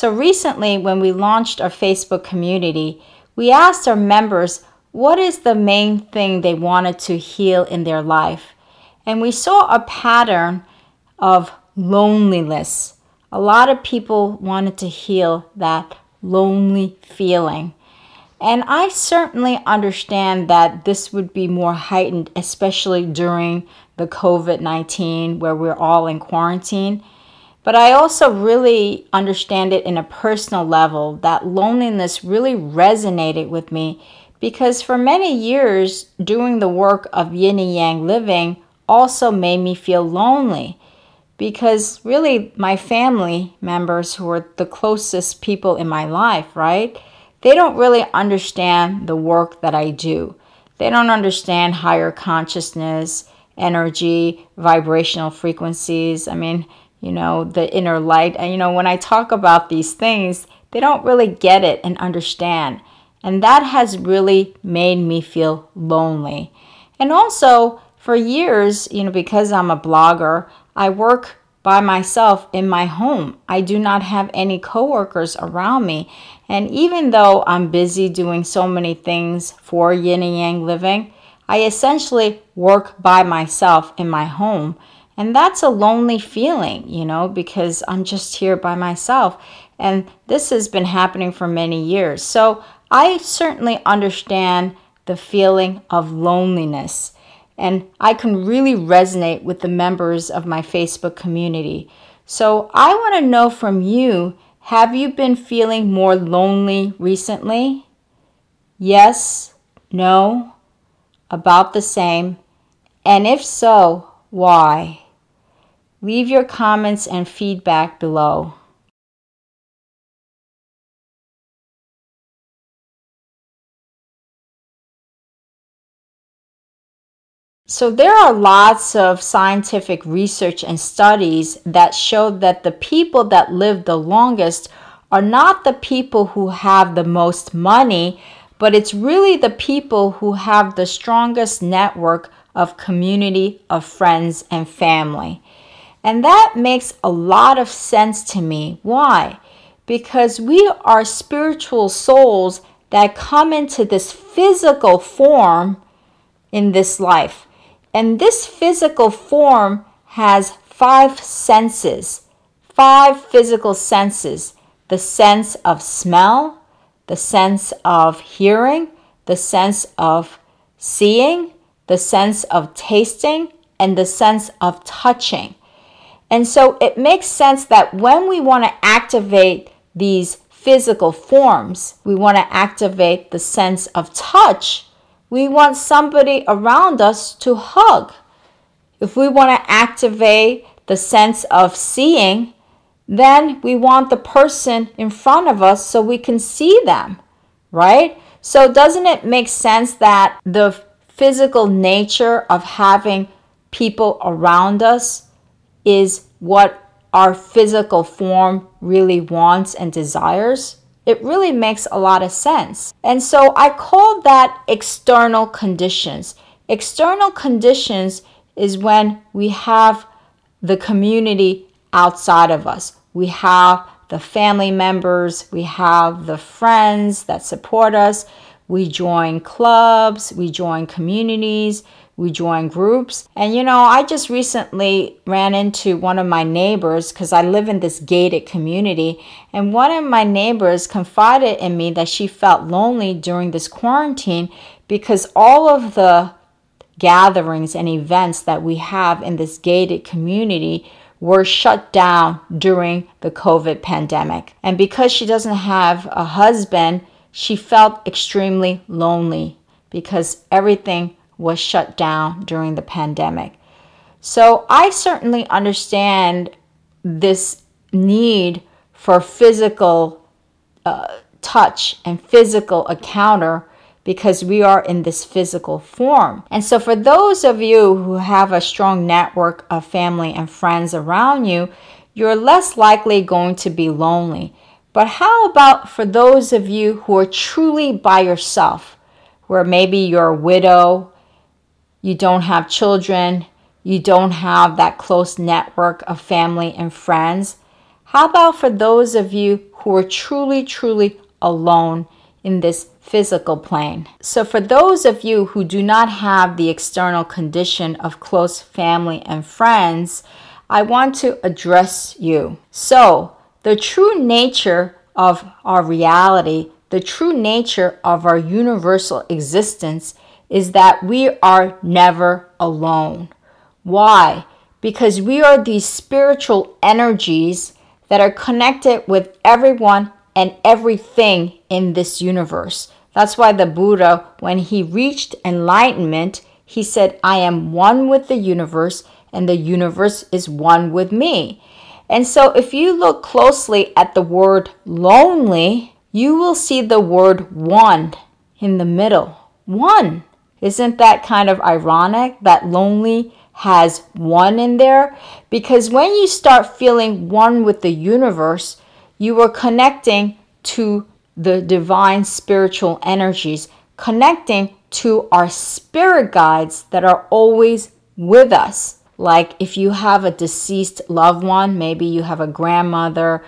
So recently, when we launched our Facebook community, we asked our members what is the main thing they wanted to heal in their life. And we saw a pattern of loneliness. A lot of people wanted to heal that lonely feeling. And I certainly understand that this would be more heightened, especially during the COVID 19, where we're all in quarantine. But I also really understand it in a personal level that loneliness really resonated with me because for many years, doing the work of yin and yang living also made me feel lonely because really my family members who are the closest people in my life, right? They don't really understand the work that I do. They don't understand higher consciousness, energy, vibrational frequencies. I mean, you know, the inner light. And, you know, when I talk about these things, they don't really get it and understand. And that has really made me feel lonely. And also, for years, you know, because I'm a blogger, I work by myself in my home. I do not have any coworkers around me. And even though I'm busy doing so many things for yin and yang living, I essentially work by myself in my home. And that's a lonely feeling, you know, because I'm just here by myself. And this has been happening for many years. So I certainly understand the feeling of loneliness. And I can really resonate with the members of my Facebook community. So I want to know from you have you been feeling more lonely recently? Yes, no, about the same. And if so, why? Leave your comments and feedback below. So, there are lots of scientific research and studies that show that the people that live the longest are not the people who have the most money, but it's really the people who have the strongest network of community, of friends, and family. And that makes a lot of sense to me. Why? Because we are spiritual souls that come into this physical form in this life. And this physical form has five senses, five physical senses the sense of smell, the sense of hearing, the sense of seeing, the sense of tasting, and the sense of touching. And so it makes sense that when we want to activate these physical forms, we want to activate the sense of touch we want somebody around us to hug. If we want to activate the sense of seeing, then we want the person in front of us so we can see them, right? So, doesn't it make sense that the physical nature of having people around us is what our physical form really wants and desires? It really makes a lot of sense. And so I call that external conditions. External conditions is when we have the community outside of us. We have the family members, we have the friends that support us, we join clubs, we join communities, we join groups. And you know, I just recently ran into one of my neighbors because I live in this gated community. And one of my neighbors confided in me that she felt lonely during this quarantine because all of the gatherings and events that we have in this gated community were shut down during the COVID pandemic. And because she doesn't have a husband, she felt extremely lonely because everything was shut down during the pandemic. So I certainly understand this need for physical uh, touch and physical encounter because we are in this physical form. And so, for those of you who have a strong network of family and friends around you, you're less likely going to be lonely. But how about for those of you who are truly by yourself, where maybe you're a widow, you don't have children, you don't have that close network of family and friends? How about for those of you who are truly, truly alone in this physical plane? So, for those of you who do not have the external condition of close family and friends, I want to address you. So, the true nature of our reality, the true nature of our universal existence is that we are never alone. Why? Because we are these spiritual energies that are connected with everyone and everything in this universe. That's why the Buddha, when he reached enlightenment, he said, I am one with the universe, and the universe is one with me. And so, if you look closely at the word lonely, you will see the word one in the middle. One. Isn't that kind of ironic that lonely has one in there? Because when you start feeling one with the universe, you are connecting to the divine spiritual energies, connecting to our spirit guides that are always with us. Like if you have a deceased loved one, maybe you have a grandmother,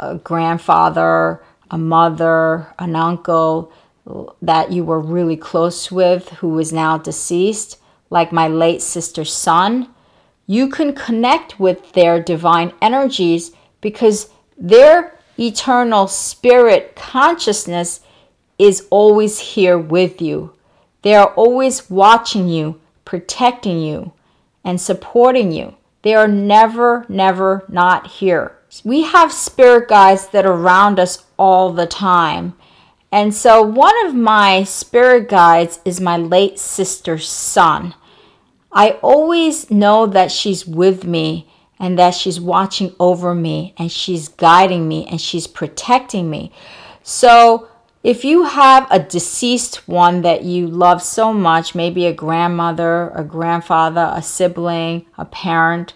a grandfather, a mother, an uncle that you were really close with who is now deceased, like my late sister's son, you can connect with their divine energies because their eternal spirit consciousness is always here with you. They are always watching you, protecting you, and supporting you. They are never, never not here. We have spirit guides that are around us all the time. And so, one of my spirit guides is my late sister's son. I always know that she's with me and that she's watching over me and she's guiding me and she's protecting me. So, if you have a deceased one that you love so much, maybe a grandmother, a grandfather, a sibling, a parent,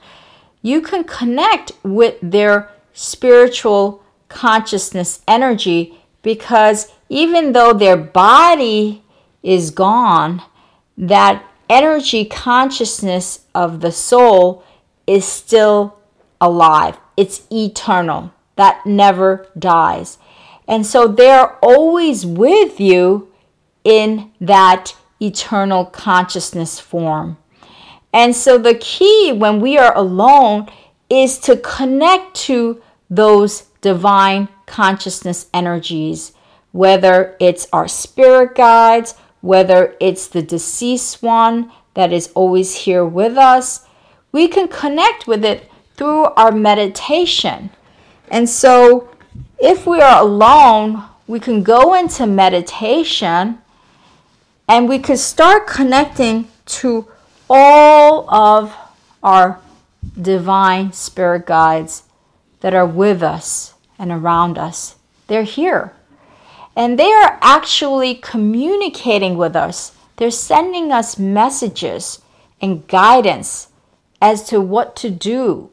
you can connect with their spiritual consciousness energy because even though their body is gone, that energy consciousness of the soul is still alive. It's eternal. That never dies. And so they're always with you in that eternal consciousness form. And so the key when we are alone is to connect to those divine consciousness energies, whether it's our spirit guides, whether it's the deceased one that is always here with us. We can connect with it through our meditation. And so if we are alone, we can go into meditation and we can start connecting to all of our divine spirit guides that are with us and around us. They're here. And they are actually communicating with us. They're sending us messages and guidance as to what to do,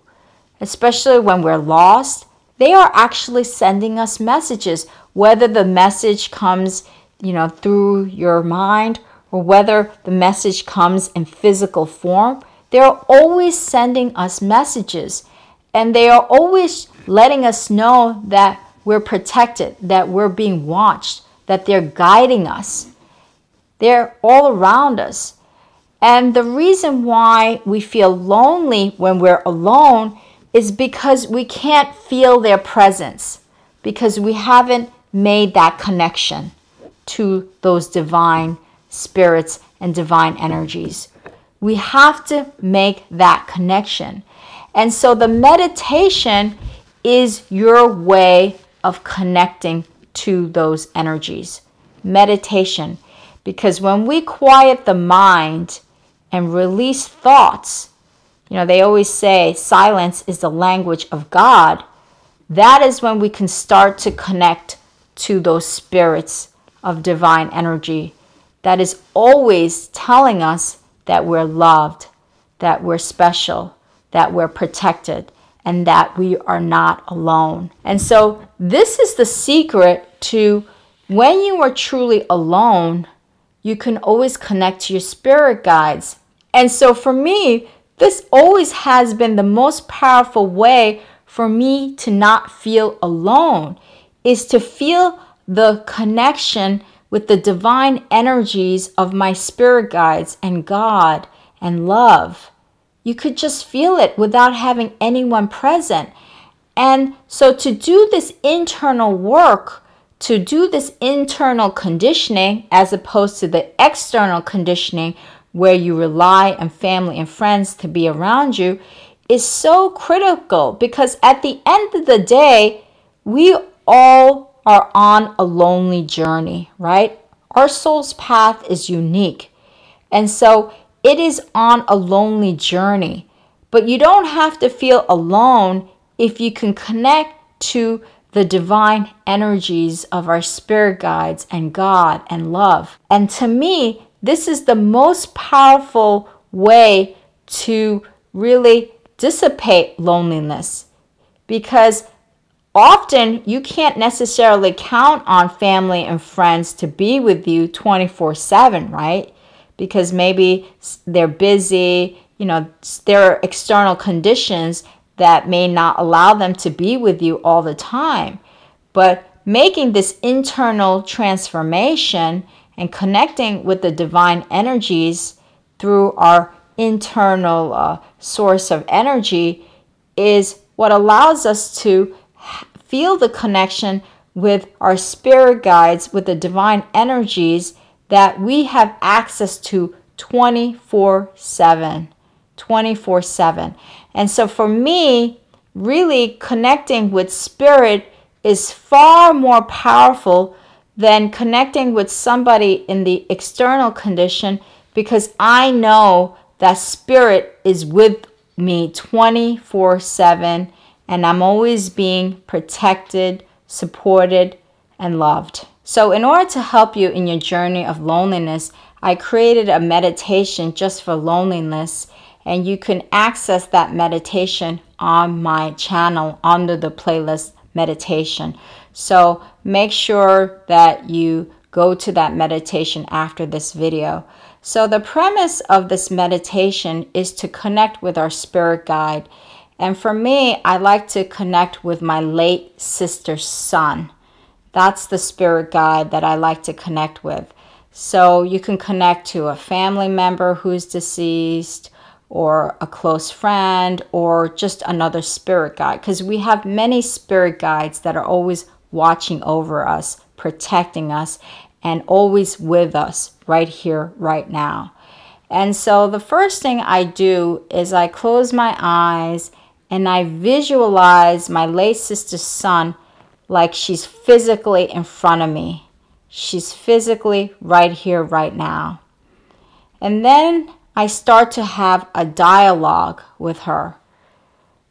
especially when we're lost they are actually sending us messages, whether the message comes, you know, through your mind or whether the message comes in physical form. They're always sending us messages and they are always letting us know that we're protected, that we're being watched, that they're guiding us. They're all around us. And the reason why we feel lonely when we're alone is because we can't feel their presence, because we haven't made that connection to those divine spirits and divine energies. We have to make that connection. And so the meditation is your way of connecting to those energies. Meditation. Because when we quiet the mind and release thoughts, you know, they always say silence is the language of God. That is when we can start to connect to those spirits of divine energy that is always telling us that we're loved, that we're special, that we're protected, and that we are not alone. And so, this is the secret to when you are truly alone, you can always connect to your spirit guides. And so, for me, this always has been the most powerful way for me to not feel alone is to feel the connection with the divine energies of my spirit guides and God and love. You could just feel it without having anyone present. And so, to do this internal work, to do this internal conditioning, as opposed to the external conditioning where you rely on family and friends to be around you, is so critical because at the end of the day, we all are on a lonely journey, right? Our soul's path is unique. And so it is on a lonely journey. But you don't have to feel alone if you can connect to the divine energies of our spirit guides and God and love. And to me, this is the most powerful way to really dissipate loneliness because often you can't necessarily count on family and friends to be with you 24 7, right? Because maybe they're busy, you know, there are external conditions that may not allow them to be with you all the time. But making this internal transformation and connecting with the divine energies through our internal uh, source of energy is what allows us to feel the connection with our spirit guides, with the divine energies that we have access to 24 7. 24 7. And so for me, really connecting with spirit is far more powerful than connecting with somebody in the external condition because I know that spirit is with me 24 7 and I'm always being protected, supported, and loved. So, in order to help you in your journey of loneliness, I created a meditation just for loneliness, and you can access that meditation on my channel under the playlist meditation. So, make sure that you go to that meditation after this video. So, the premise of this meditation is to connect with our spirit guide and for me, I like to connect with my late sister's son. That's the spirit guide that I like to connect with. So you can connect to a family member who's deceased, or a close friend, or just another spirit guide. Because we have many spirit guides that are always watching over us, protecting us, and always with us right here, right now. And so the first thing I do is I close my eyes and I visualize my late sister's son like she's physically in front of me. She's physically right here, right now. And then I start to have a dialogue with her.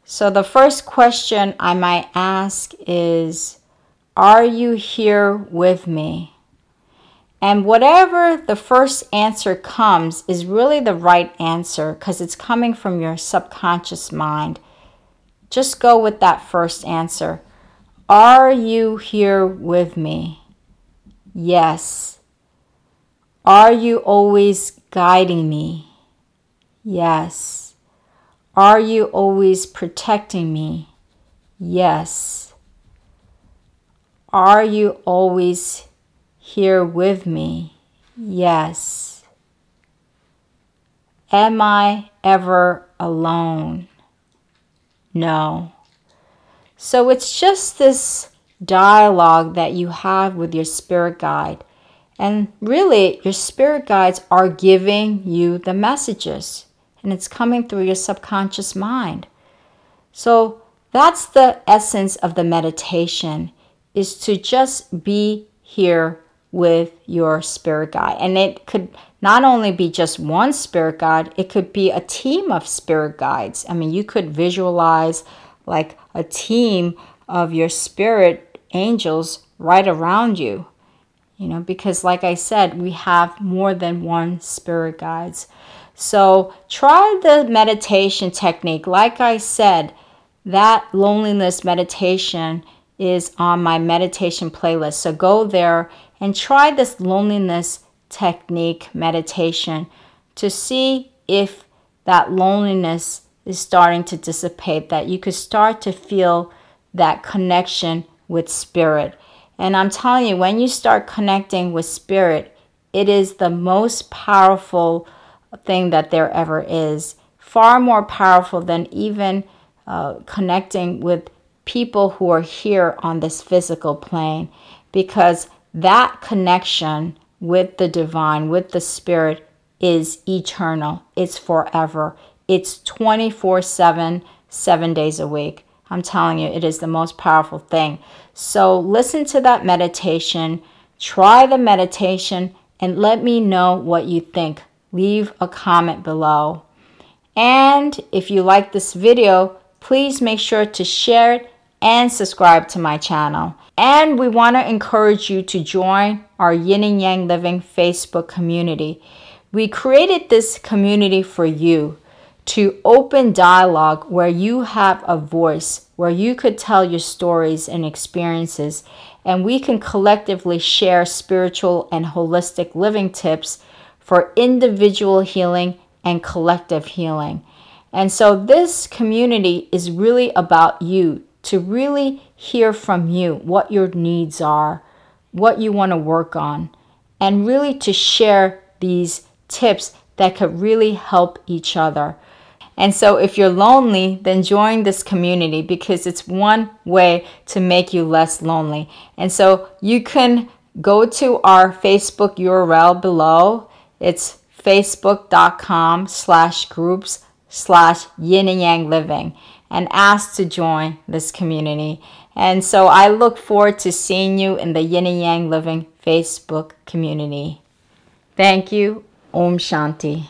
So the first question I might ask is Are you here with me? And whatever the first answer comes is really the right answer because it's coming from your subconscious mind. Just go with that first answer. Are you here with me? Yes. Are you always guiding me? Yes. Are you always protecting me? Yes. Are you always here with me? Yes. Am I ever alone? No. So it's just this dialogue that you have with your spirit guide. And really, your spirit guides are giving you the messages, and it's coming through your subconscious mind. So that's the essence of the meditation is to just be here with your spirit guide. And it could not only be just one spirit guide, it could be a team of spirit guides. I mean, you could visualize like a team of your spirit angels right around you. You know, because like I said, we have more than one spirit guides. So try the meditation technique. Like I said, that loneliness meditation is on my meditation playlist. So go there and try this loneliness technique meditation to see if that loneliness is starting to dissipate, that you could start to feel that connection with spirit. And I'm telling you, when you start connecting with spirit, it is the most powerful thing that there ever is. Far more powerful than even uh, connecting with people who are here on this physical plane. Because that connection with the divine, with the spirit, is eternal. It's forever. It's 24 7, seven days a week. I'm telling you, it is the most powerful thing. So listen to that meditation, try the meditation, and let me know what you think. Leave a comment below. And if you like this video, please make sure to share it and subscribe to my channel. And we want to encourage you to join our Yin and Yang Living Facebook community. We created this community for you to open dialogue where you have a voice, where you could tell your stories and experiences, and we can collectively share spiritual and holistic living tips for individual healing and collective healing. And so, this community is really about you to really hear from you what your needs are, what you want to work on, and really to share these tips that could really help each other. And so, if you're lonely, then join this community because it's one way to make you less lonely. And so, you can go to our Facebook URL below. It's facebook.com slash groups slash yin and yang living and ask to join this community. And so I look forward to seeing you in the yin and yang living Facebook community. Thank you. Om Shanti.